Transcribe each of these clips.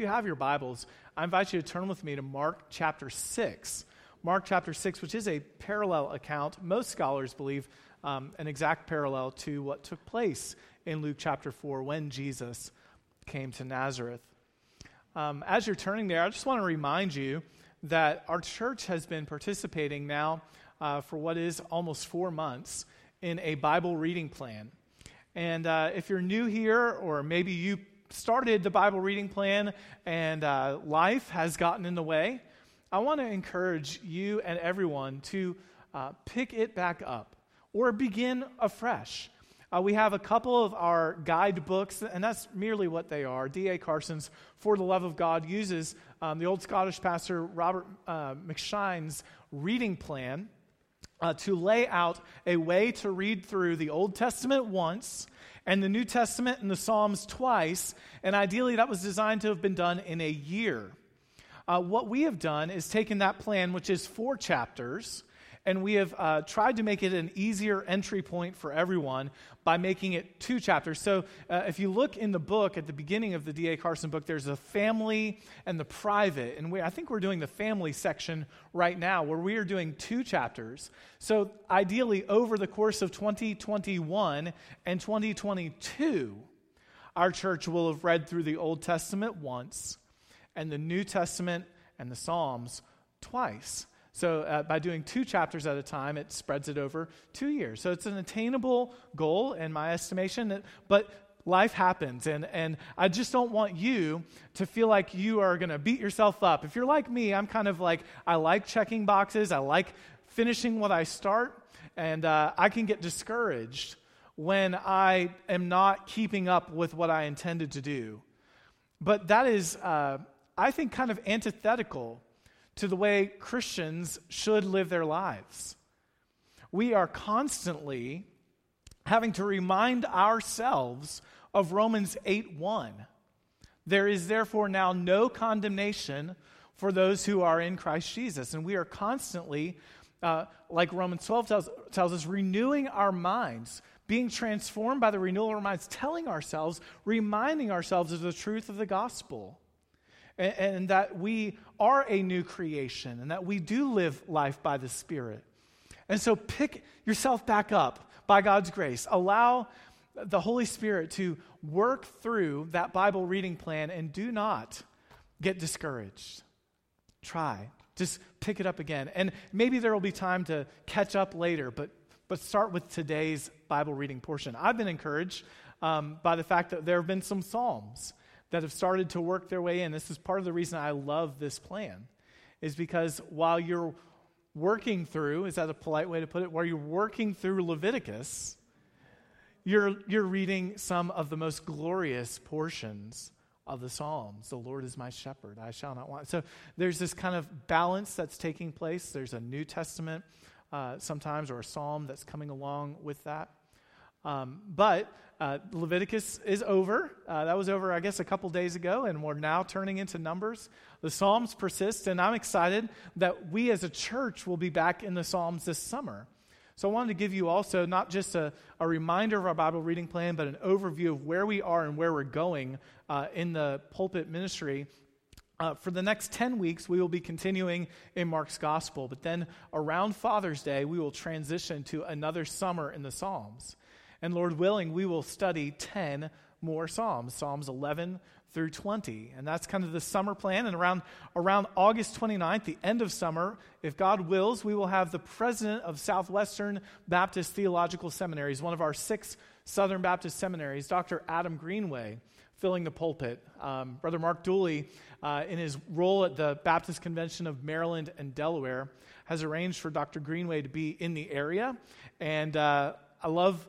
if you have your Bibles, I invite you to turn with me to Mark chapter 6. Mark chapter 6, which is a parallel account, most scholars believe um, an exact parallel to what took place in Luke chapter 4 when Jesus came to Nazareth. Um, as you're turning there, I just want to remind you that our church has been participating now uh, for what is almost four months in a Bible reading plan. And uh, if you're new here, or maybe you started the Bible reading plan and uh, life has gotten in the way, I want to encourage you and everyone to uh, pick it back up or begin afresh. Uh, we have a couple of our guidebooks, and that's merely what they are. D.A. Carson's For the Love of God uses um, the old Scottish pastor Robert uh, M'Cheyne's reading plan uh, to lay out a way to read through the Old Testament once and the New Testament and the Psalms twice, and ideally that was designed to have been done in a year. Uh, what we have done is taken that plan, which is four chapters, and we have uh, tried to make it an easier entry point for everyone by making it two chapters. So uh, if you look in the book at the beginning of the D.A. Carson book, there's a family and the private. And we, I think we're doing the family section right now where we are doing two chapters. So ideally, over the course of 2021 and 2022, our church will have read through the Old Testament once and the New Testament and the Psalms twice. So, uh, by doing two chapters at a time, it spreads it over two years. So, it's an attainable goal in my estimation, but life happens. And, and I just don't want you to feel like you are going to beat yourself up. If you're like me, I'm kind of like, I like checking boxes, I like finishing what I start, and uh, I can get discouraged when I am not keeping up with what I intended to do. But that is, uh, I think, kind of antithetical to the way Christians should live their lives. We are constantly having to remind ourselves of Romans 8 1. There is therefore now no condemnation for those who are in Christ Jesus. And we are constantly, uh, like Romans 12 tells, tells us, renewing our minds, being transformed by the renewal of our minds, telling ourselves, reminding ourselves of the truth of the gospel and, and that we are a new creation and that we do live life by the Spirit. And so pick yourself back up by God's grace. Allow the Holy Spirit to work through that Bible reading plan and do not get discouraged. Try. Just pick it up again. And maybe there will be time to catch up later, but, but start with today's Bible reading portion. I've been encouraged um, by the fact that there have been some Psalms that have started to work their way in. This is part of the reason I love this plan, is because while you're working through, is that a polite way to put it? While you're working through Leviticus, you're, you're reading some of the most glorious portions of the Psalms. The Lord is my shepherd, I shall not want. So there's this kind of balance that's taking place. There's a New Testament uh, sometimes or a psalm that's coming along with that. Um, but uh, Leviticus is over. Uh, that was over, I guess, a couple days ago, and we're now turning into Numbers. The Psalms persist, and I'm excited that we as a church will be back in the Psalms this summer. So I wanted to give you also not just a, a reminder of our Bible reading plan, but an overview of where we are and where we're going uh, in the pulpit ministry. Uh, for the next 10 weeks, we will be continuing in Mark's Gospel, but then around Father's Day, we will transition to another summer in the Psalms. And Lord willing, we will study 10 more Psalms, Psalms 11 through 20. And that's kind of the summer plan. And around, around August 29th, the end of summer, if God wills, we will have the president of Southwestern Baptist Theological Seminaries, one of our six Southern Baptist seminaries, Dr. Adam Greenway, filling the pulpit. Um, Brother Mark Dooley, uh, in his role at the Baptist Convention of Maryland and Delaware, has arranged for Dr. Greenway to be in the area. And uh, I love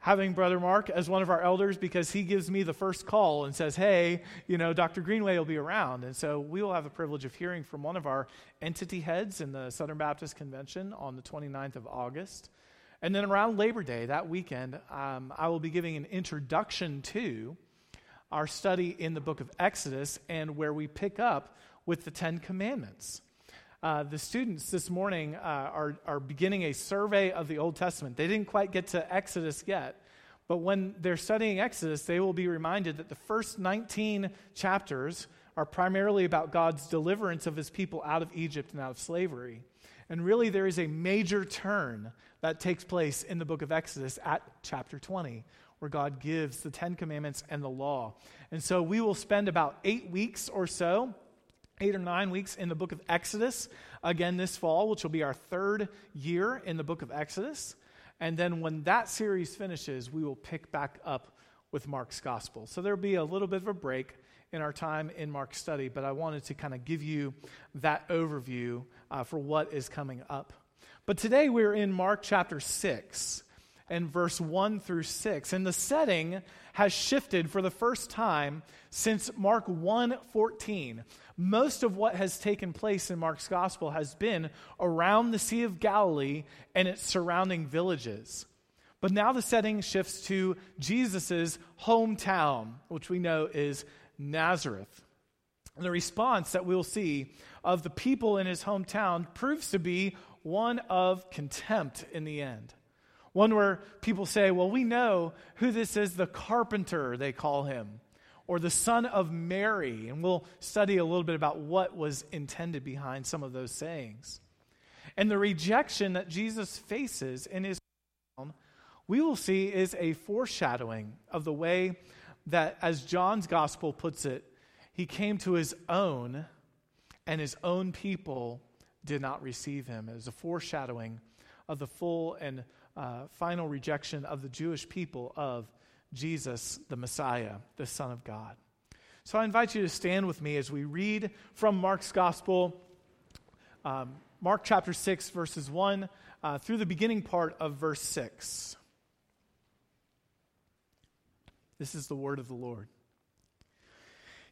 having Brother Mark as one of our elders because he gives me the first call and says, Hey, you know, Dr. Greenway will be around. And so we will have the privilege of hearing from one of our entity heads in the Southern Baptist Convention on the 29th of August. And then around Labor Day, that weekend, um, I will be giving an introduction to our study in the book of Exodus and where we pick up with the Ten Commandments. Uh, the students this morning uh, are, are beginning a survey of the Old Testament. They didn't quite get to Exodus yet, but when they're studying Exodus, they will be reminded that the first 19 chapters are primarily about God's deliverance of his people out of Egypt and out of slavery. And really, there is a major turn that takes place in the book of Exodus at chapter 20, where God gives the Ten Commandments and the law. And so we will spend about eight weeks or so, eight or nine weeks in the book of Exodus again this fall, which will be our third year in the book of Exodus. And then when that series finishes, we will pick back up with Mark's gospel. So there'll be a little bit of a break in our time in Mark's study, but I wanted to kind of give you that overview uh, for what is coming up. But today we're in Mark chapter 6 and verse 1 through 6. And the setting has shifted for the first time since Mark 1:14. Most of what has taken place in Mark's gospel has been around the Sea of Galilee and its surrounding villages. But now the setting shifts to Jesus' hometown, which we know is Nazareth. And the response that we'll see of the people in his hometown proves to be one of contempt in the end. One where people say, well, we know who this is, the carpenter, they call him, or the son of Mary. And we'll study a little bit about what was intended behind some of those sayings. And the rejection that Jesus faces in his town, we will see is a foreshadowing of the way that, as John's gospel puts it, he came to his own, and his own people did not receive him. It was a foreshadowing of the full and uh, final rejection of the Jewish people of Jesus, the Messiah, the Son of God. So I invite you to stand with me as we read from Mark's Gospel, um, Mark chapter 6, verses 1 uh, through the beginning part of verse 6. This is the word of the Lord.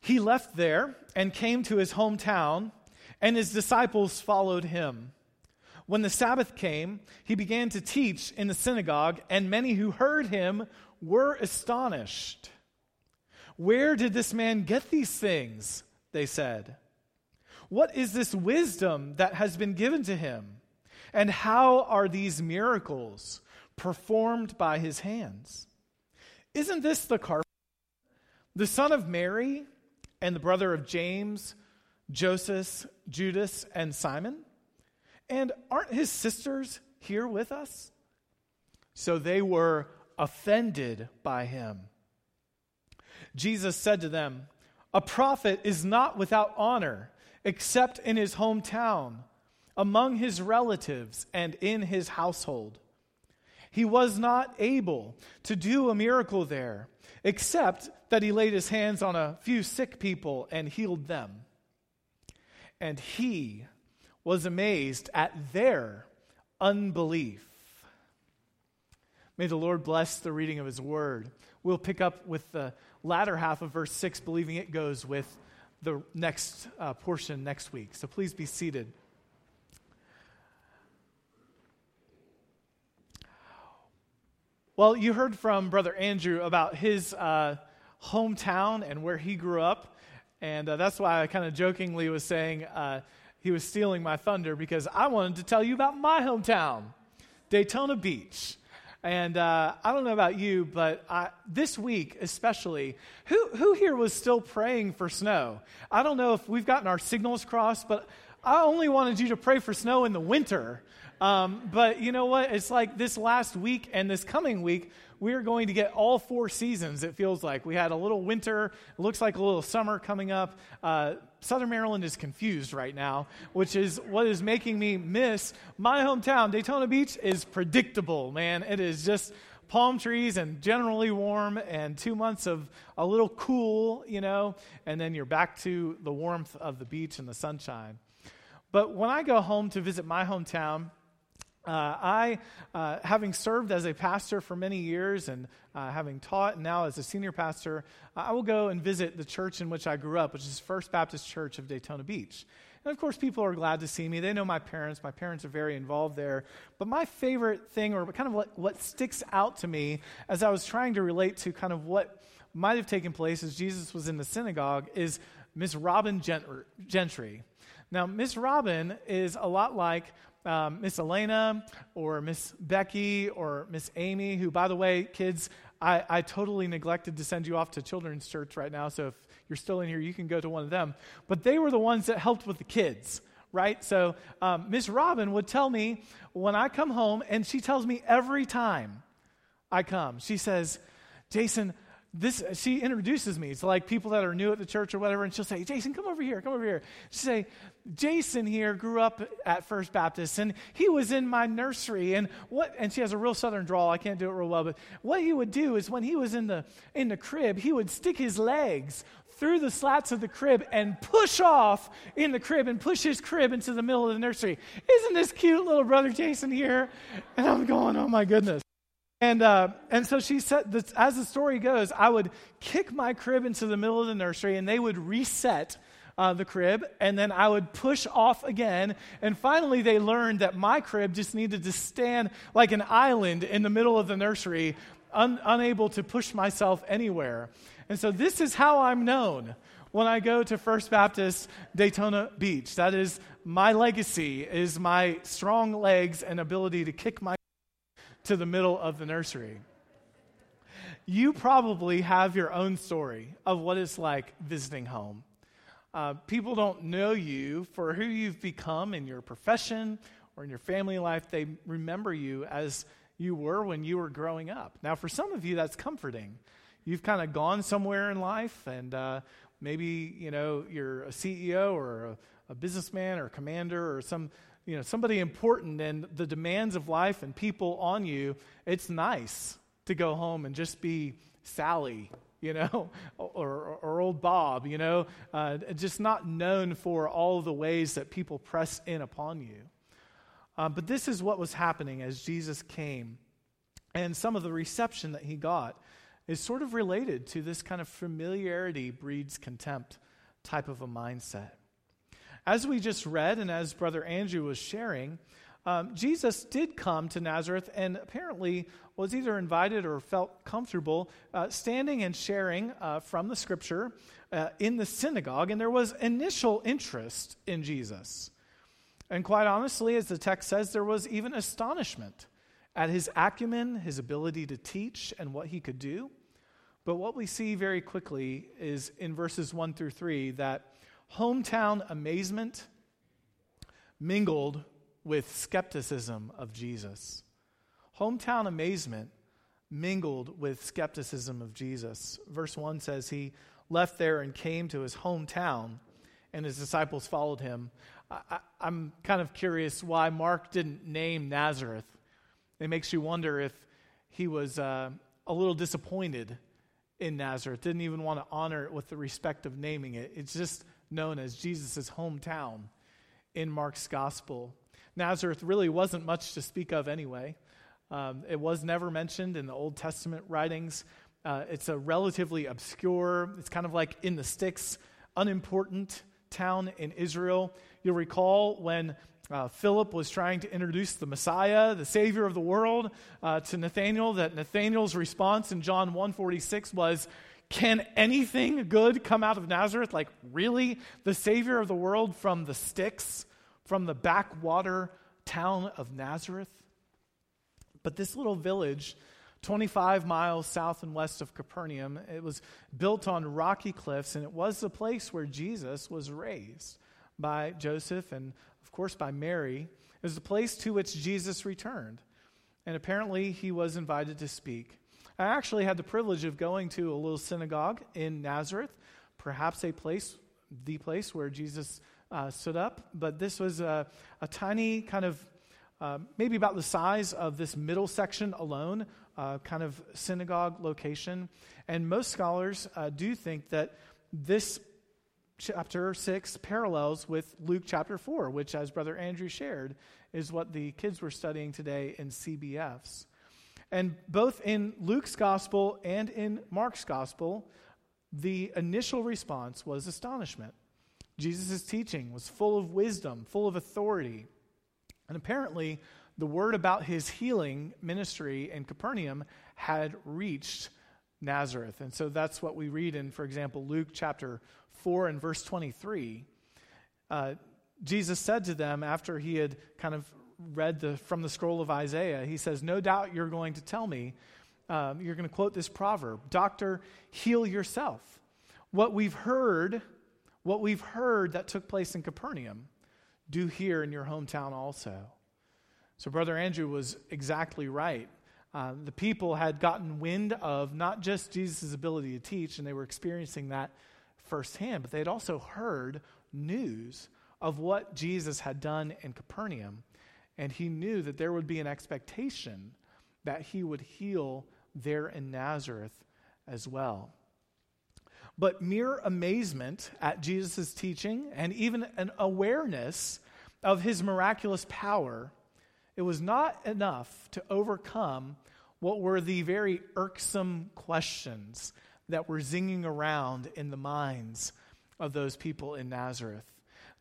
He left there and came to his hometown, and his disciples followed him. When the Sabbath came, he began to teach in the synagogue, and many who heard him were astonished. Where did this man get these things? They said. What is this wisdom that has been given to him? And how are these miracles performed by his hands? Isn't this the carpenter, the son of Mary, and the brother of James, Joseph, Judas, and Simon? And aren't his sisters here with us? So they were offended by him. Jesus said to them, A prophet is not without honor except in his hometown, among his relatives, and in his household. He was not able to do a miracle there, except that he laid his hands on a few sick people and healed them. And he was amazed at their unbelief. May the Lord bless the reading of his word. We'll pick up with the latter half of verse 6, believing it goes with the next uh, portion next week. So please be seated. Well, you heard from Brother Andrew about his uh, hometown and where he grew up. And uh, that's why I kind of jokingly was saying, uh, he was stealing my thunder because I wanted to tell you about my hometown, Daytona Beach. And uh, I don't know about you, but I, this week especially, who, who here was still praying for snow? I don't know if we've gotten our signals crossed, but I only wanted you to pray for snow in the winter. Um, but you know what? It's like this last week and this coming week, we're going to get all four seasons, it feels like. We had a little winter, looks like a little summer coming up. Uh, Southern Maryland is confused right now, which is what is making me miss my hometown. Daytona Beach is predictable, man. It is just palm trees and generally warm and two months of a little cool, you know, and then you're back to the warmth of the beach and the sunshine. But when I go home to visit my hometown, uh, I, uh, having served as a pastor for many years and uh, having taught now as a senior pastor, I will go and visit the church in which I grew up, which is First Baptist Church of Daytona Beach. And of course, people are glad to see me. They know my parents. My parents are very involved there. But my favorite thing, or kind of what, what sticks out to me as I was trying to relate to kind of what might have taken place as Jesus was in the synagogue, is Miss Robin Gentry. Now, Miss Robin is a lot like um, Miss Elena or Miss Becky or Miss Amy, who, by the way, kids, I, I totally neglected to send you off to children's church right now. So if you're still in here, you can go to one of them. But they were the ones that helped with the kids, right? So um, Miss Robin would tell me when I come home, and she tells me every time I come, she says, Jason, this she introduces me to like people that are new at the church or whatever and she'll say jason come over here come over here. She'll say jason here grew up at first baptist and he was in my nursery and what and she has a real southern drawl. I can't do it real well but what he would do is when he was in the in the crib he would stick his legs through the slats of the crib and push off in the crib and push his crib into the middle of the nursery. Isn't this cute little brother jason here? And i'm going oh my goodness and, uh, and so she said, that as the story goes, I would kick my crib into the middle of the nursery and they would reset uh, the crib and then I would push off again. And finally, they learned that my crib just needed to stand like an island in the middle of the nursery, un- unable to push myself anywhere. And so this is how I'm known when I go to First Baptist Daytona Beach. That is my legacy, is my strong legs and ability to kick my to the middle of the nursery. You probably have your own story of what it's like visiting home. Uh, people don't know you for who you've become in your profession or in your family life. They remember you as you were when you were growing up. Now, for some of you, that's comforting. You've kind of gone somewhere in life, and uh, maybe you know you're a CEO or a, a businessman or a commander or some you know, somebody important and the demands of life and people on you, it's nice to go home and just be Sally, you know, or, or, old Bob, you know, uh, just not known for all the ways that people press in upon you. Uh, but this is what was happening as Jesus came. And some of the reception that he got is sort of related to this kind of familiarity breeds contempt type of a mindset. As we just read, and as Brother Andrew was sharing, um, Jesus did come to Nazareth and apparently was either invited or felt comfortable uh, standing and sharing uh, from the scripture uh, in the synagogue, and there was initial interest in Jesus. And quite honestly, as the text says, there was even astonishment at his acumen, his ability to teach, and what he could do. But what we see very quickly is in verses 1 through 3 that hometown amazement mingled with skepticism of Jesus. Hometown amazement mingled with skepticism of Jesus. Verse 1 says he left there and came to his hometown, and his disciples followed him. I, am kind of curious why Mark didn't name Nazareth. It makes you wonder if he was uh, a little disappointed in Nazareth, didn't even want to honor it with the respect of naming it. It's just known as Jesus' hometown in Mark's gospel. Nazareth really wasn't much to speak of anyway. Um, it was never mentioned in the Old Testament writings. Uh, it's a relatively obscure, it's kind of like in the sticks, unimportant town in Israel. You'll recall when uh, Philip was trying to introduce the Messiah, the Savior of the world, uh, to Nathanael, that Nathanael's response in John 146 was, can anything good come out of Nazareth? Like, really? The Savior of the world from the sticks, from the backwater town of Nazareth? But this little village, 25 miles south and west of Capernaum, it was built on rocky cliffs, and it was the place where Jesus was raised by Joseph and, of course, by Mary. It was the place to which Jesus returned. And apparently, he was invited to speak. I actually had the privilege of going to a little synagogue in Nazareth, perhaps a place, the place where Jesus uh, stood up. But this was a, a tiny kind of, uh, maybe about the size of this middle section alone, uh, kind of synagogue location. And most scholars uh, do think that this chapter 6 parallels with Luke chapter 4, which, as Brother Andrew shared, is what the kids were studying today in CBFs. And both in Luke's gospel and in Mark's gospel, the initial response was astonishment. Jesus' teaching was full of wisdom, full of authority. And apparently, the word about his healing ministry in Capernaum had reached Nazareth. And so that's what we read in, for example, Luke chapter 4 and verse 23. Uh, Jesus said to them after he had kind of read the, from the scroll of Isaiah, he says, No doubt you're going to tell me, um, you're going to quote this proverb Doctor, heal yourself. What we've heard, what we've heard that took place in Capernaum, do here in your hometown also. So, Brother Andrew was exactly right. Uh, the people had gotten wind of not just Jesus' ability to teach, and they were experiencing that firsthand, but they had also heard news of what Jesus had done in Capernaum. And he knew that there would be an expectation that he would heal there in Nazareth as well. But mere amazement at Jesus' teaching and even an awareness of his miraculous power, it was not enough to overcome what were the very irksome questions that were zinging around in the minds of those people in Nazareth.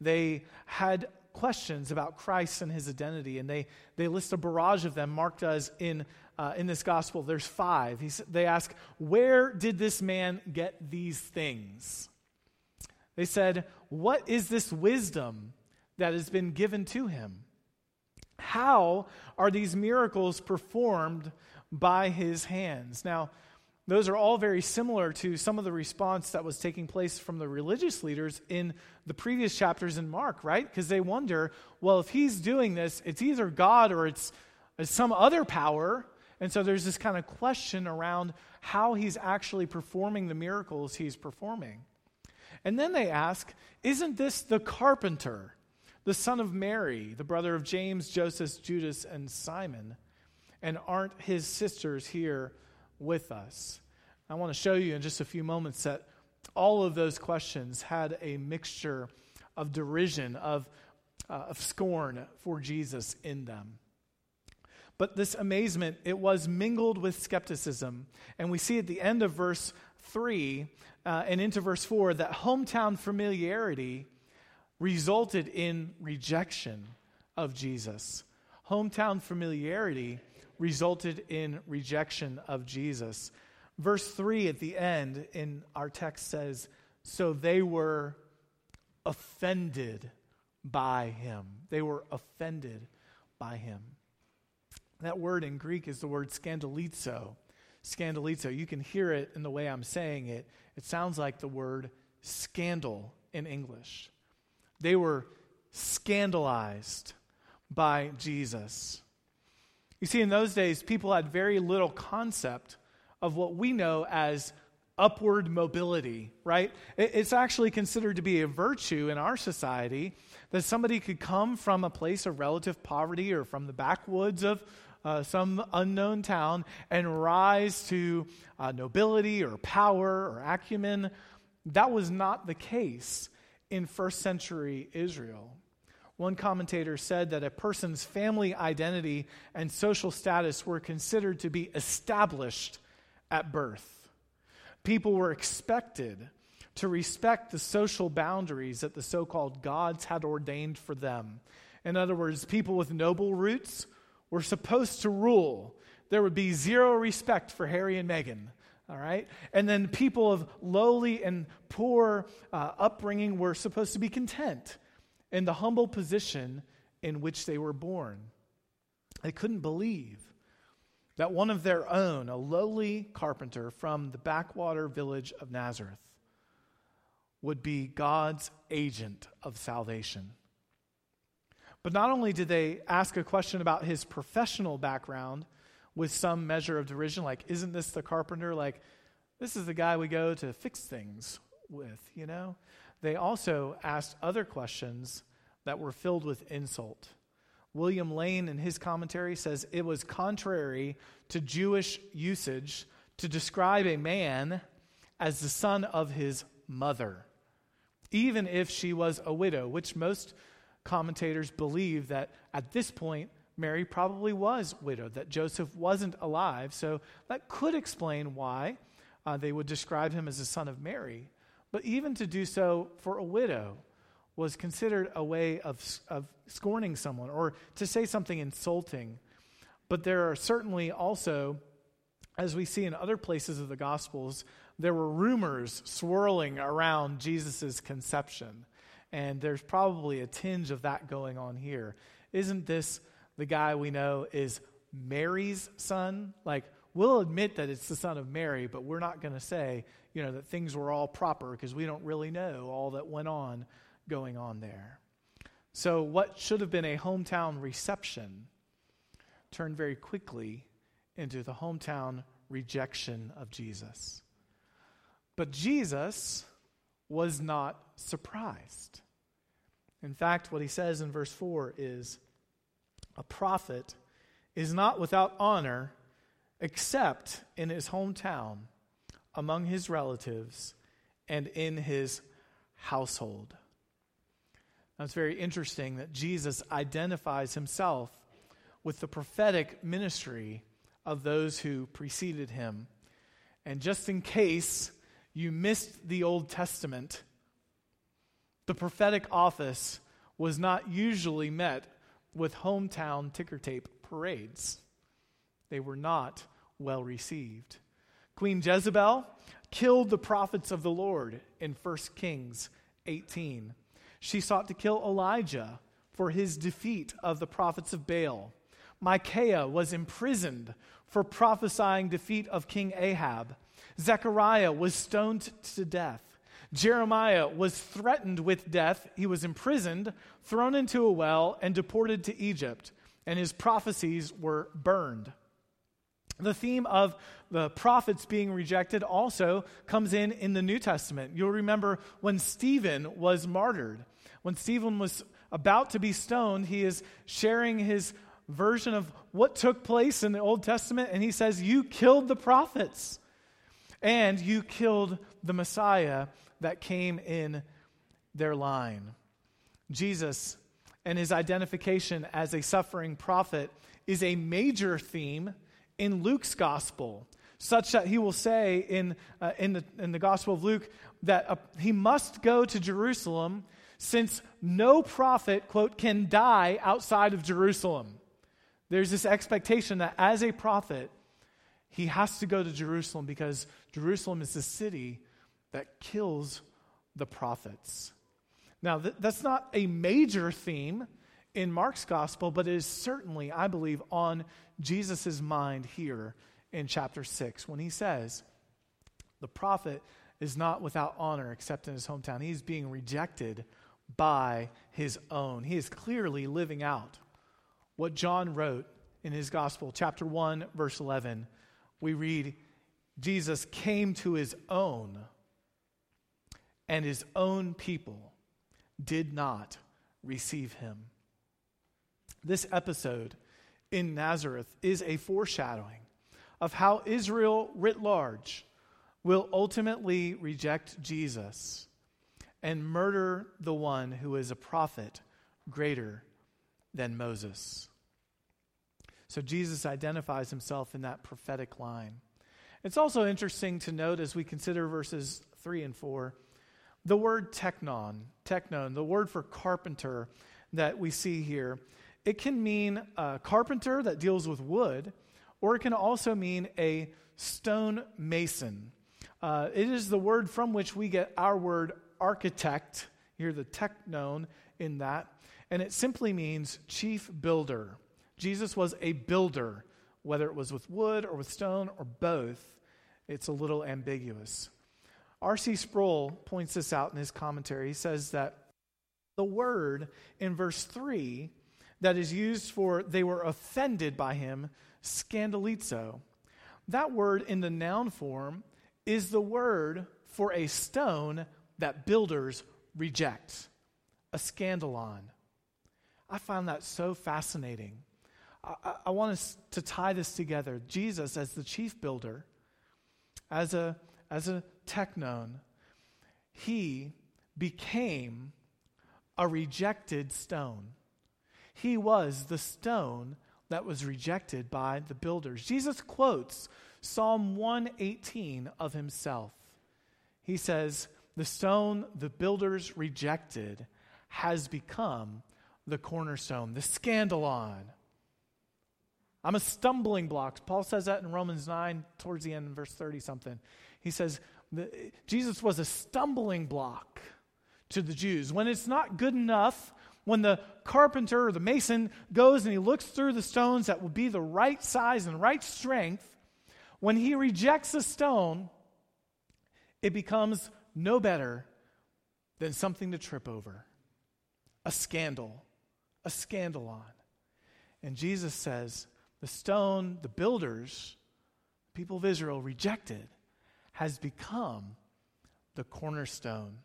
They had questions about Christ and his identity, and they, they list a barrage of them. Mark does in, uh, in this gospel. There's five. He's, they ask, Where did this man get these things? They said, What is this wisdom that has been given to him? How are these miracles performed by his hands? Now, those are all very similar to some of the response that was taking place from the religious leaders in the previous chapters in Mark, right? Because they wonder, well, if he's doing this, it's either God or it's, it's some other power. And so there's this kind of question around how he's actually performing the miracles he's performing. And then they ask, isn't this the carpenter, the son of Mary, the brother of James, Joseph, Judas, and Simon? And aren't his sisters here? With us. I want to show you in just a few moments that all of those questions had a mixture of derision, of, uh, of scorn for Jesus in them. But this amazement, it was mingled with skepticism. And we see at the end of verse 3 uh, and into verse 4 that hometown familiarity resulted in rejection of Jesus. Hometown familiarity resulted in rejection of Jesus. Verse 3 at the end in our text says, So they were offended by him. They were offended by him. That word in Greek is the word scandalizo. Scandalizo. You can hear it in the way I'm saying it. It sounds like the word scandal in English. They were scandalized by Jesus. You see, in those days, people had very little concept of what we know as upward mobility, right? It's actually considered to be a virtue in our society that somebody could come from a place of relative poverty or from the backwoods of uh, some unknown town and rise to uh, nobility or power or acumen. That was not the case in first century Israel. One commentator said that a person's family identity and social status were considered to be established at birth. People were expected to respect the social boundaries that the so called gods had ordained for them. In other words, people with noble roots were supposed to rule. There would be zero respect for Harry and Meghan. All right? And then people of lowly and poor uh, upbringing were supposed to be content in the humble position in which they were born. They couldn't believe that one of their own, a lowly carpenter from the backwater village of Nazareth, would be God's agent of salvation. But not only did they ask a question about his professional background with some measure of derision, like, isn't this the carpenter? Like, this is the guy we go to fix things with, you know? They also asked other questions that were filled with insult. William Lane, in his commentary, says it was contrary to Jewish usage to describe a man as the son of his mother, even if she was a widow, which most commentators believe that at this point, Mary probably was widowed, that Joseph wasn't alive. So that could explain why uh, they would describe him as the son of Mary. But even to do so for a widow was considered a way of, of scorning someone or to say something insulting. But there are certainly also, as we see in other places of the Gospels, there were rumors swirling around Jesus' conception. And there's probably a tinge of that going on here. Isn't this the guy we know is Mary's son? Like, we'll admit that it's the son of Mary, but we're not going to say, you know, that things were all proper because we don't really know all that went on going on there. So, what should have been a hometown reception turned very quickly into the hometown rejection of Jesus. But Jesus was not surprised. In fact, what he says in verse 4 is a prophet is not without honor except in his hometown, among his relatives, and in his household. Now, it's very interesting that Jesus identifies himself with the prophetic ministry of those who preceded him. And just in case you missed the Old Testament, the prophetic office was not usually met with hometown ticker tape parades. They were not well received. Queen Jezebel killed the prophets of the Lord in 1 Kings 18. She sought to kill Elijah for his defeat of the prophets of Baal. Micaiah was imprisoned for prophesying defeat of King Ahab. Zechariah was stoned to death. Jeremiah was threatened with death. He was imprisoned, thrown into a well, and deported to Egypt, and his prophecies were burned. The theme of the prophets being rejected also comes in in the New Testament. You'll remember when Stephen was martyred. When Stephen was about to be stoned, he is sharing his version of what took place in the Old Testament, and he says, You killed the prophets, and you killed the Messiah that came in their line. Jesus and his identification as a suffering prophet is a major theme in Luke's gospel, such that he will say in, uh, in, the, in the Gospel of Luke that uh, he must go to Jerusalem since no prophet, quote, can die outside of Jerusalem. There's this expectation that as a prophet, he has to go to Jerusalem because Jerusalem is the city that kills the prophets. Now, th- that's not a major theme in Mark's gospel, but it is certainly, I believe, on Jesus' mind here in chapter 6 when he says, The prophet is not without honor except in his hometown. He's being rejected by his own. He is clearly living out what John wrote in his gospel, chapter 1, verse 11. We read, Jesus came to his own, and his own people did not receive him. This episode in Nazareth is a foreshadowing of how Israel writ large will ultimately reject Jesus and murder the one who is a prophet greater than Moses. So Jesus identifies himself in that prophetic line. It's also interesting to note as we consider verses 3 and 4 the word tekton, tekton, the word for carpenter that we see here it can mean a carpenter that deals with wood, or it can also mean a stone mason. Uh, it is the word from which we get our word architect. Here, the tekton in that. And it simply means chief builder. Jesus was a builder, whether it was with wood or with stone or both. It's a little ambiguous. R.C. Sproul points this out in his commentary. He says that the word in verse 3 that is used for they were offended by him, scandalizo. That word in the noun form is the word for a stone that builders reject, a scandalon. I find that so fascinating. I, I, want us to tie this together. Jesus, as the chief builder, as a, as a tekton, he became a rejected stone. He was the stone that was rejected by the builders. Jesus quotes Psalm 118 of himself. He says, The stone the builders rejected has become the cornerstone, the scandalon. I'm a stumbling block. Paul says that in Romans 9, towards the end, verse 30 something. He says, Jesus was a stumbling block to the Jews. When it's not good enough when the carpenter or the mason goes and he looks through the stones that will be the right size and right strength, when he rejects a stone, it becomes no better than something to trip over, a scandal, a scandalon. And Jesus says, the stone the builders, people of Israel, rejected has become the cornerstone.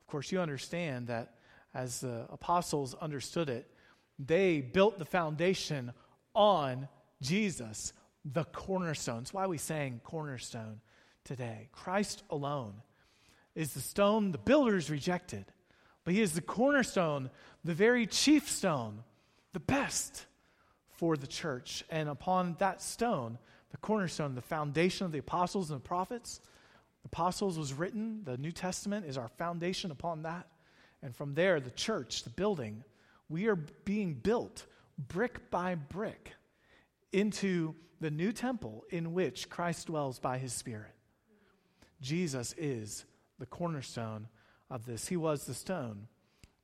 Of course, you understand that as the apostles understood it, they built the foundation on Jesus, the cornerstone. That's why we sang cornerstone today. Christ alone is the stone the builders rejected, but he is the cornerstone, the very chief stone, the best for the church. And upon that stone, the cornerstone, the foundation of the apostles and the prophets, the apostles was written, the New Testament is our foundation upon that. And from there, the church, the building, we are being built brick by brick into the new temple in which Christ dwells by his Spirit. Jesus is the cornerstone of this. He was the stone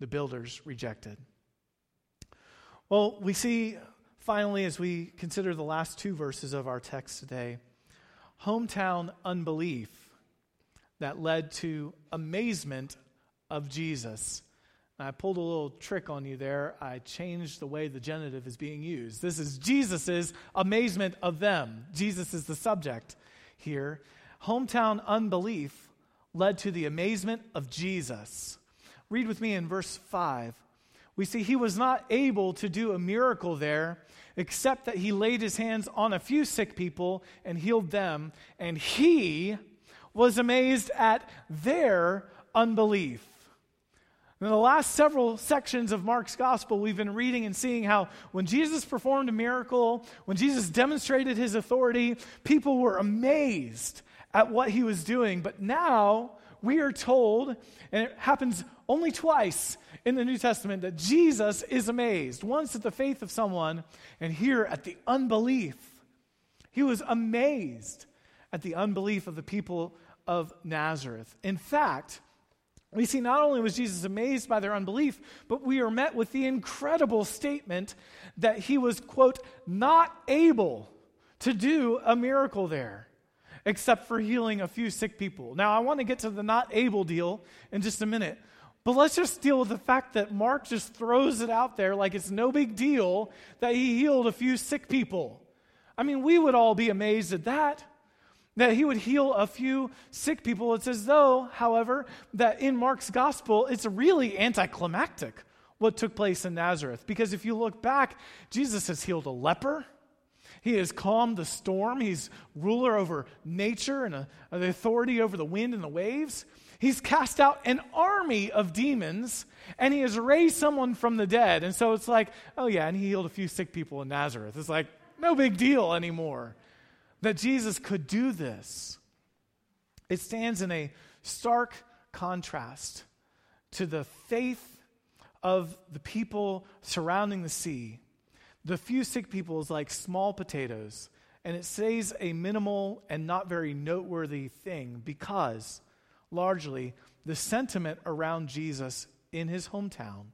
the builders rejected. Well, we see finally, as we consider the last two verses of our text today, hometown unbelief that led to amazement of Jesus. I pulled a little trick on you there. I changed the way the genitive is being used. This is Jesus' amazement of them. Jesus is the subject here. Hometown unbelief led to the amazement of Jesus. Read with me in verse 5. We see he was not able to do a miracle there except that he laid his hands on a few sick people and healed them, and he was amazed at their unbelief. In the last several sections of Mark's gospel, we've been reading and seeing how when Jesus performed a miracle, when Jesus demonstrated his authority, people were amazed at what he was doing. But now we are told, and it happens only twice in the New Testament, that Jesus is amazed. Once at the faith of someone, and here at the unbelief. He was amazed at the unbelief of the people of Nazareth. In fact, we see not only was Jesus amazed by their unbelief, but we are met with the incredible statement that he was, quote, not able to do a miracle there, except for healing a few sick people. Now, I want to get to the not able deal in just a minute, but let's just deal with the fact that Mark just throws it out there like it's no big deal that he healed a few sick people. I mean, we would all be amazed at that that he would heal a few sick people. It's as though, however, that in Mark's gospel, it's really anticlimactic what took place in Nazareth. Because if you look back, Jesus has healed a leper. He has calmed the storm. He's ruler over nature and uh, the authority over the wind and the waves. He's cast out an army of demons and he has raised someone from the dead. And so it's like, oh, yeah, and he healed a few sick people in Nazareth. It's like, no big deal anymore that Jesus could do this. It stands in a stark contrast to the faith of the people surrounding the sea. The few sick people is like small potatoes, and it says a minimal and not very noteworthy thing because, largely, the sentiment around Jesus in his hometown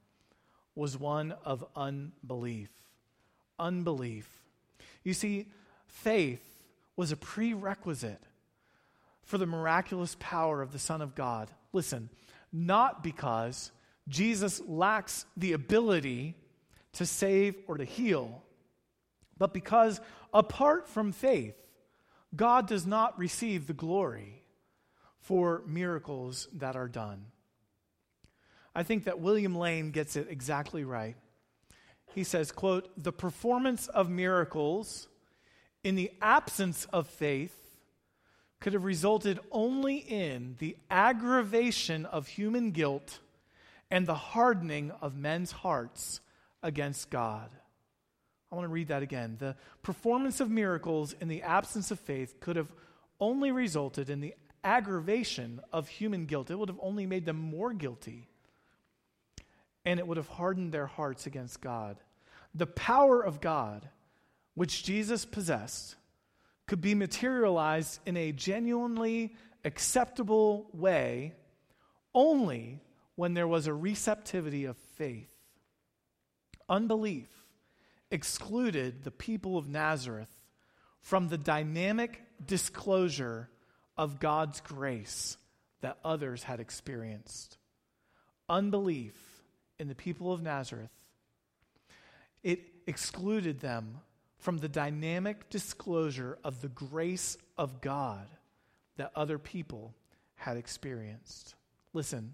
was one of unbelief. Unbelief. You see, faith was a prerequisite for the miraculous power of the Son of God. Listen, not because Jesus lacks the ability to save or to heal, but because apart from faith, God does not receive the glory for miracles that are done. I think that William Lane gets it exactly right. He says, quote, "The performance of miracles in the absence of faith could have resulted only in the aggravation of human guilt and the hardening of men's hearts against God. I want to read that again. The performance of miracles in the absence of faith could have only resulted in the aggravation of human guilt. It would have only made them more guilty, and it would have hardened their hearts against God. The power of God which Jesus possessed could be materialized in a genuinely acceptable way only when there was a receptivity of faith. Unbelief excluded the people of Nazareth from the dynamic disclosure of God's grace that others had experienced. Unbelief in the people of Nazareth, it excluded them from the dynamic disclosure of the grace of God that other people had experienced. Listen,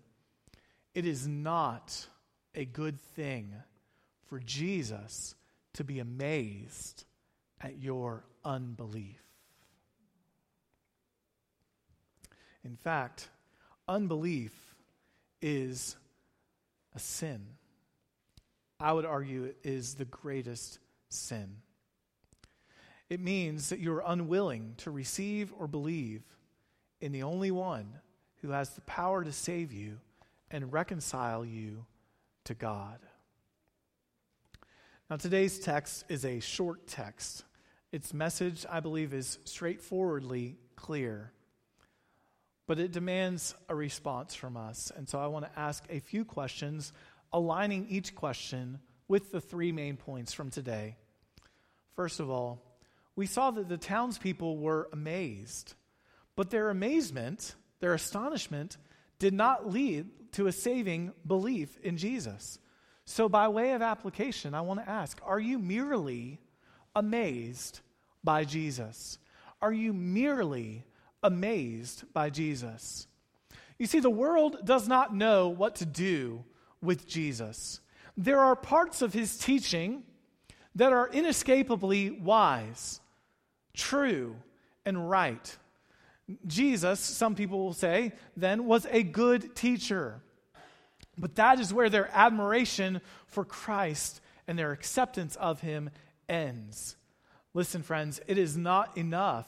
it is not a good thing for Jesus to be amazed at your unbelief. In fact, unbelief is a sin. I would argue it is the greatest sin. It means that you're unwilling to receive or believe in the only one who has the power to save you and reconcile you to God. Now, today's text is a short text. Its message, I believe, is straightforwardly clear, but it demands a response from us. And so I want to ask a few questions, aligning each question with the three main points from today. First of all, we saw that the townspeople were amazed, but their amazement, their astonishment, did not lead to a saving belief in Jesus. So, by way of application, I want to ask Are you merely amazed by Jesus? Are you merely amazed by Jesus? You see, the world does not know what to do with Jesus. There are parts of his teaching that are inescapably wise, true, and right. Jesus, some people will say, then was a good teacher. But that is where their admiration for Christ and their acceptance of him ends. Listen, friends, it is not enough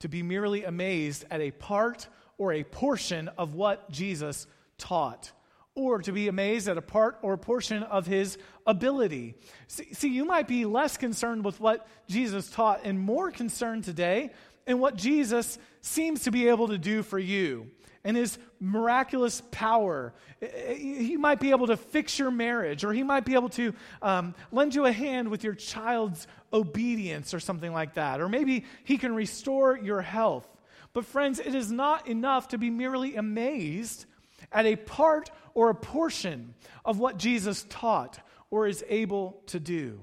to be merely amazed at a part or a portion of what Jesus taught, or to be amazed at a part or portion of his ability. See, see, you might be less concerned with what Jesus taught and more concerned today in what Jesus seems to be able to do for you and his miraculous power. He might be able to fix your marriage, or he might be able to um, lend you a hand with your child's obedience, or something like that. Or maybe he can restore your health. But, friends, it is not enough to be merely amazed at a part or a portion of what Jesus taught or is able to do.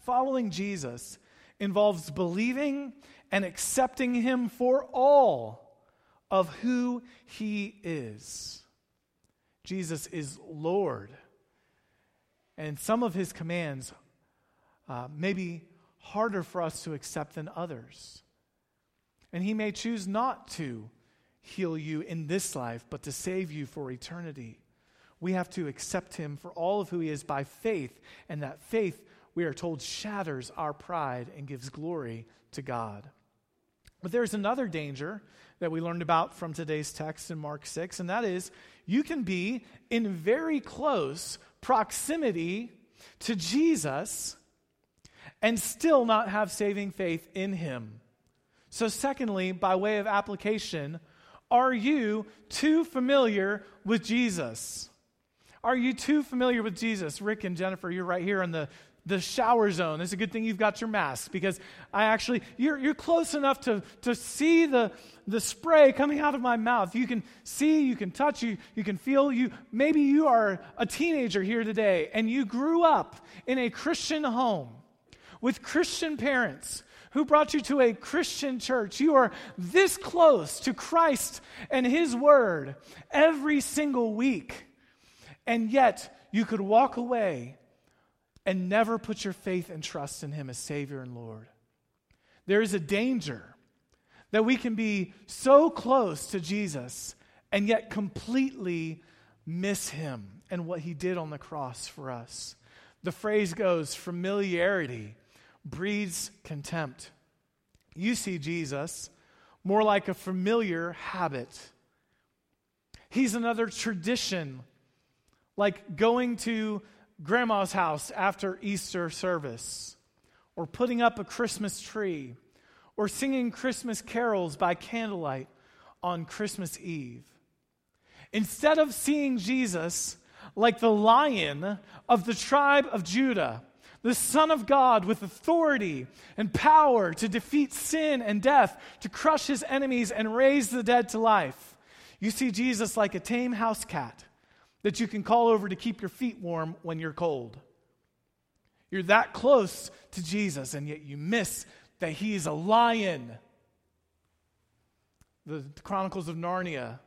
Following Jesus involves believing and accepting him for all of who he is. Jesus is Lord. And some of his commands uh, may be harder for us to accept than others. And he may choose not to heal you in this life, but to save you for eternity. We have to accept him for all of who he is by faith, and that faith, we are told, shatters our pride and gives glory to God. But there's another danger that we learned about from today's text in Mark 6, and that is you can be in very close proximity to Jesus and still not have saving faith in him. So, secondly, by way of application, are you too familiar with Jesus? Are you too familiar with Jesus? Rick and Jennifer, you're right here in the the shower zone. It's a good thing you've got your mask because I actually, you're, you're close enough to, to see the, the spray coming out of my mouth. You can see, you can touch, you, you can feel. You, maybe you are a teenager here today and you grew up in a Christian home with Christian parents who brought you to a Christian church. You are this close to Christ and His Word every single week. And yet, you could walk away and never put your faith and trust in Him as Savior and Lord. There is a danger that we can be so close to Jesus and yet completely miss Him and what He did on the cross for us. The phrase goes familiarity breeds contempt. You see Jesus more like a familiar habit. He's another tradition, like going to grandma's house after Easter service, or putting up a Christmas tree, or singing Christmas carols by candlelight on Christmas Eve. Instead of seeing Jesus like the lion of the tribe of Judah, the Son of God with authority and power to defeat sin and death, to crush his enemies and raise the dead to life. You see Jesus like a tame house cat that you can call over to keep your feet warm when you're cold. You're that close to Jesus, and yet you miss that he's a lion. The Chronicles of Narnia,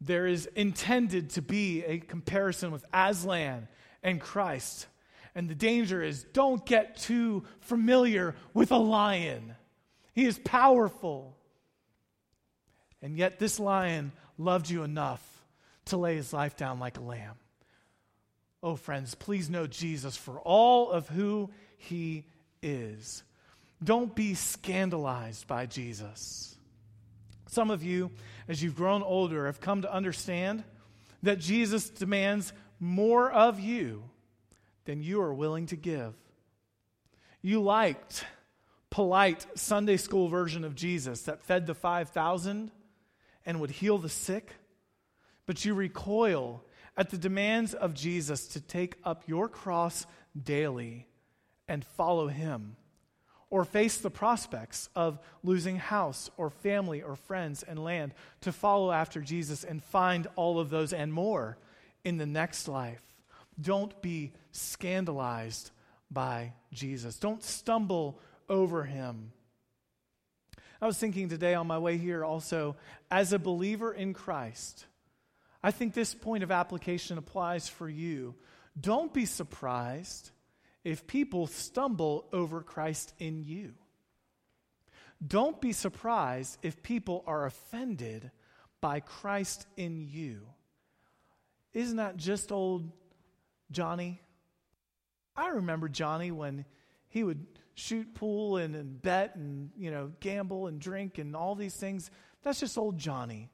there is intended to be a comparison with Aslan and Christ. And the danger is don't get too familiar with a lion. He is powerful. And yet, this lion loved you enough to lay his life down like a lamb. Oh, friends, please know Jesus for all of who he is. Don't be scandalized by Jesus. Some of you, as you've grown older, have come to understand that Jesus demands more of you than you are willing to give. You liked polite Sunday school version of Jesus that fed the 5,000 and would heal the sick, but you recoil at the demands of Jesus to take up your cross daily and follow him, or face the prospects of losing house or family or friends and land to follow after Jesus and find all of those and more in the next life. Don't be scandalized by Jesus. Don't stumble over him. I was thinking today on my way here also, as a believer in Christ, I think this point of application applies for you. Don't be surprised if people stumble over Christ in you. Don't be surprised if people are offended by Christ in you. Isn't that just old Johnny? I remember Johnny when he would shoot pool and, and bet and you know gamble and drink and all these things. That's just old Johnny.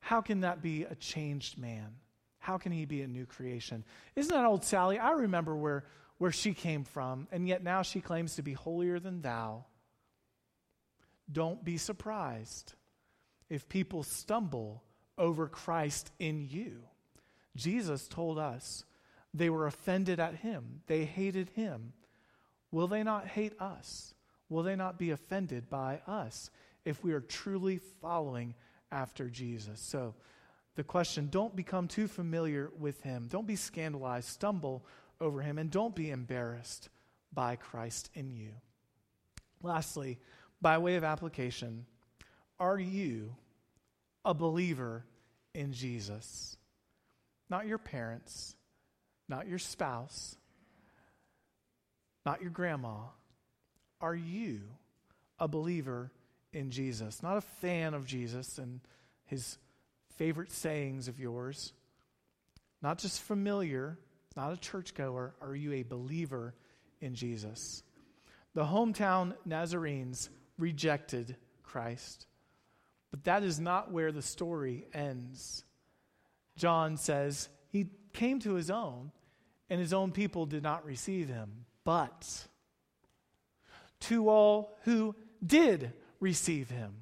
How can that be a changed man? How can he be a new creation? Isn't that old Sally? I remember where, where she came from, and yet now she claims to be holier than thou. Don't be surprised if people stumble over Christ in you. Jesus told us they were offended at him, they hated him. Will they not hate us? Will they not be offended by us if we are truly following after Jesus? So, the question don't become too familiar with him. Don't be scandalized, stumble over him, and don't be embarrassed by Christ in you. Lastly, by way of application, are you a believer in Jesus? Not your parents, not your spouse, not your grandma. Are you a believer in Jesus? Not a fan of Jesus and his favorite sayings of yours, not just familiar, not a churchgoer. Are you a believer in Jesus? The hometown Nazarenes rejected Christ, but that is not where the story ends. John says he came to his own, and his own people did not receive him. But to all who did receive him,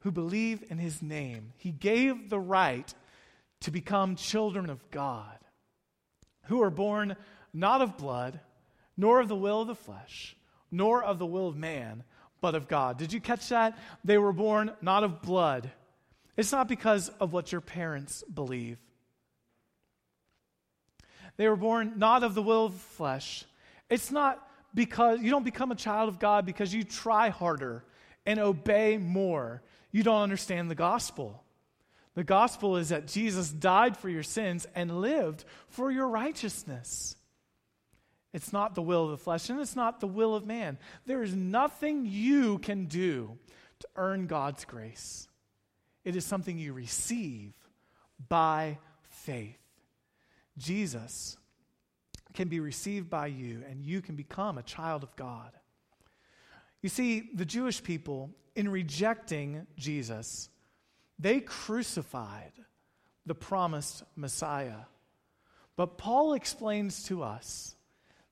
who believe in his name, he gave the right to become children of God, who are born not of blood, nor of the will of the flesh, nor of the will of man, but of God. Did you catch that? They were born not of blood. It's not because of what your parents believe. They were born not of the will of the flesh. It's not because you don't become a child of God because you try harder and obey more. You don't understand the gospel. The gospel is that Jesus died for your sins and lived for your righteousness. It's not the will of the flesh and it's not the will of man. There is nothing you can do to earn God's grace. It is something you receive by faith. Jesus can be received by you, and you can become a child of God. You see, the Jewish people, in rejecting Jesus, they crucified the promised Messiah. But Paul explains to us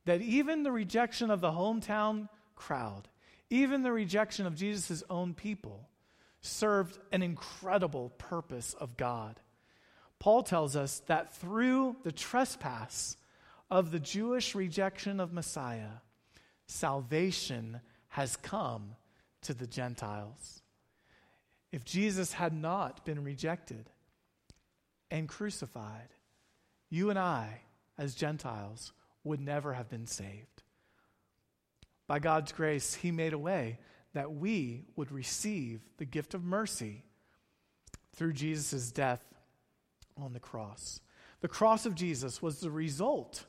that even the rejection of the hometown crowd, even the rejection of Jesus' own people, served an incredible purpose of God. Paul tells us that through the trespass of the Jewish rejection of Messiah, salvation has come to the Gentiles. If Jesus had not been rejected and crucified, you and I, as Gentiles, would never have been saved. By God's grace, He made a way that we would receive the gift of mercy through Jesus' death on the cross. The cross of Jesus was the result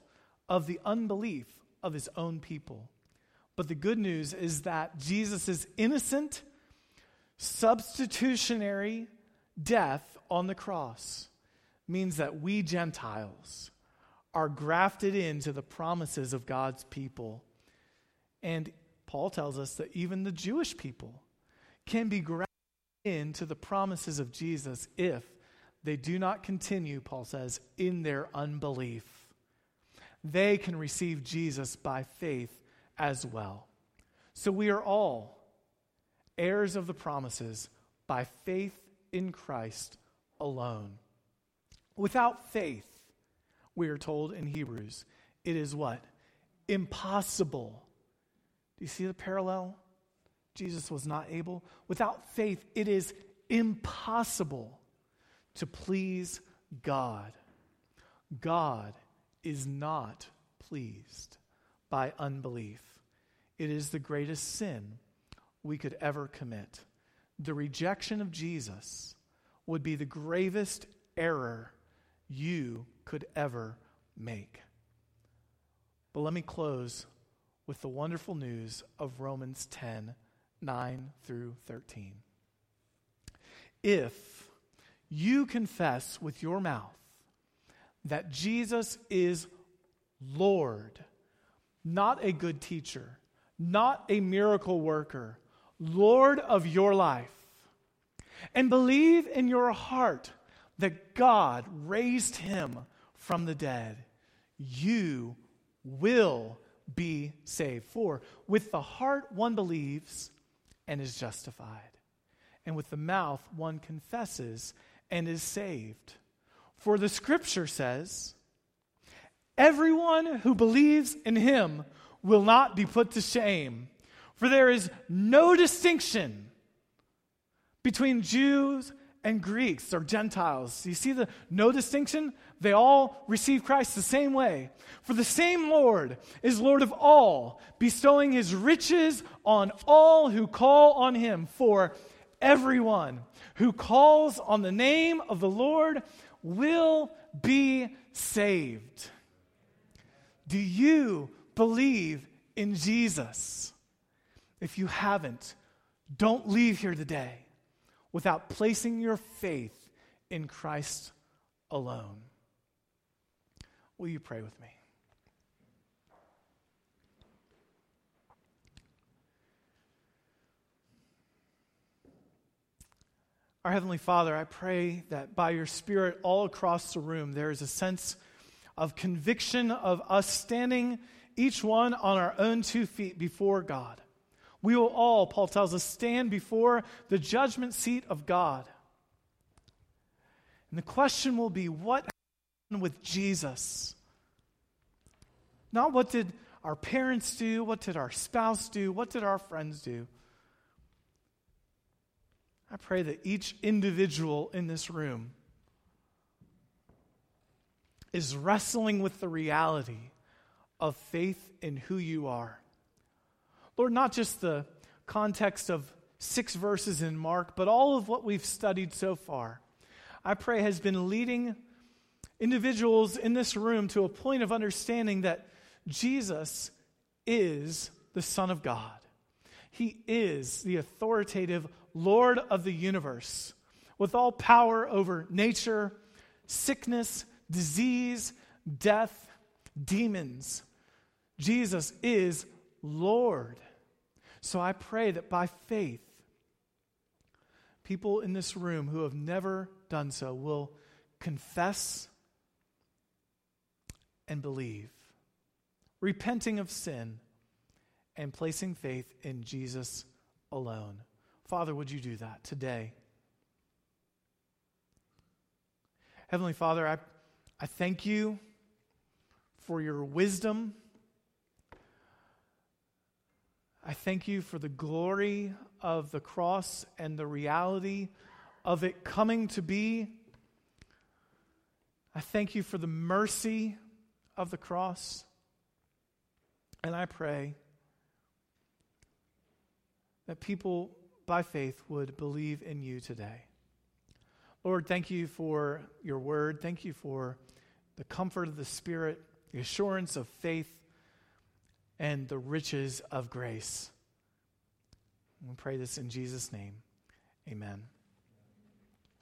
of the unbelief of his own people. But the good news is that Jesus' innocent, substitutionary death on the cross means that we Gentiles are grafted into the promises of God's people. And Paul tells us that even the Jewish people can be grafted into the promises of Jesus if they do not continue, Paul says, in their unbelief. They can receive Jesus by faith as well. So we are all heirs of the promises by faith in Christ alone. Without faith, we are told in Hebrews, it is what? Impossible. Do you see the parallel? Jesus was not able. Without faith, it is impossible to please God. God is not pleased by unbelief. It is the greatest sin we could ever commit. The rejection of Jesus would be the gravest error you could ever make. But let me close with the wonderful news of Romans 10 9 through 13. If you confess with your mouth that Jesus is Lord, not a good teacher, not a miracle worker, Lord of your life, and believe in your heart that God raised him from the dead, you will be saved. For with the heart one believes and is justified, and with the mouth one confesses and is saved. For the scripture says, Everyone who believes in him will not be put to shame, for there is no distinction between Jews and Greeks or Gentiles. You see the no distinction? They all receive Christ the same way. For the same Lord is Lord of all, bestowing his riches on all who call on him. For everyone who calls on the name of the Lord will be saved. Do you believe in Jesus? If you haven't, don't leave here today without placing your faith in Christ alone. Will you pray with me? Our Heavenly Father, I pray that by your Spirit, all across the room, there is a sense of conviction of us standing, each one on our own two feet before God. We will all, Paul tells us, stand before the judgment seat of God. And the question will be what happened with Jesus? Not what did our parents do, what did our spouse do, what did our friends do? I pray that each individual in this room is wrestling with the reality of faith in who you are. Lord, not just the context of six verses in Mark, but all of what we've studied so far, I pray has been leading individuals in this room to a point of understanding that Jesus is the Son of God. He is the authoritative Lord of the universe with all power over nature, sickness, disease, death, demons. Jesus is Lord. So I pray that by faith, people in this room who have never done so will confess and believe, repenting of sin and placing faith in Jesus alone. Father, would you do that today? Heavenly Father, I, I thank you for your wisdom. I thank you for the glory of the cross and the reality of it coming to be. I thank you for the mercy of the cross. And I pray that people by faith would believe in you today. Lord, thank you for your word. Thank you for the comfort of the Spirit, the assurance of faith, and the riches of grace. We pray this in Jesus' name. Amen.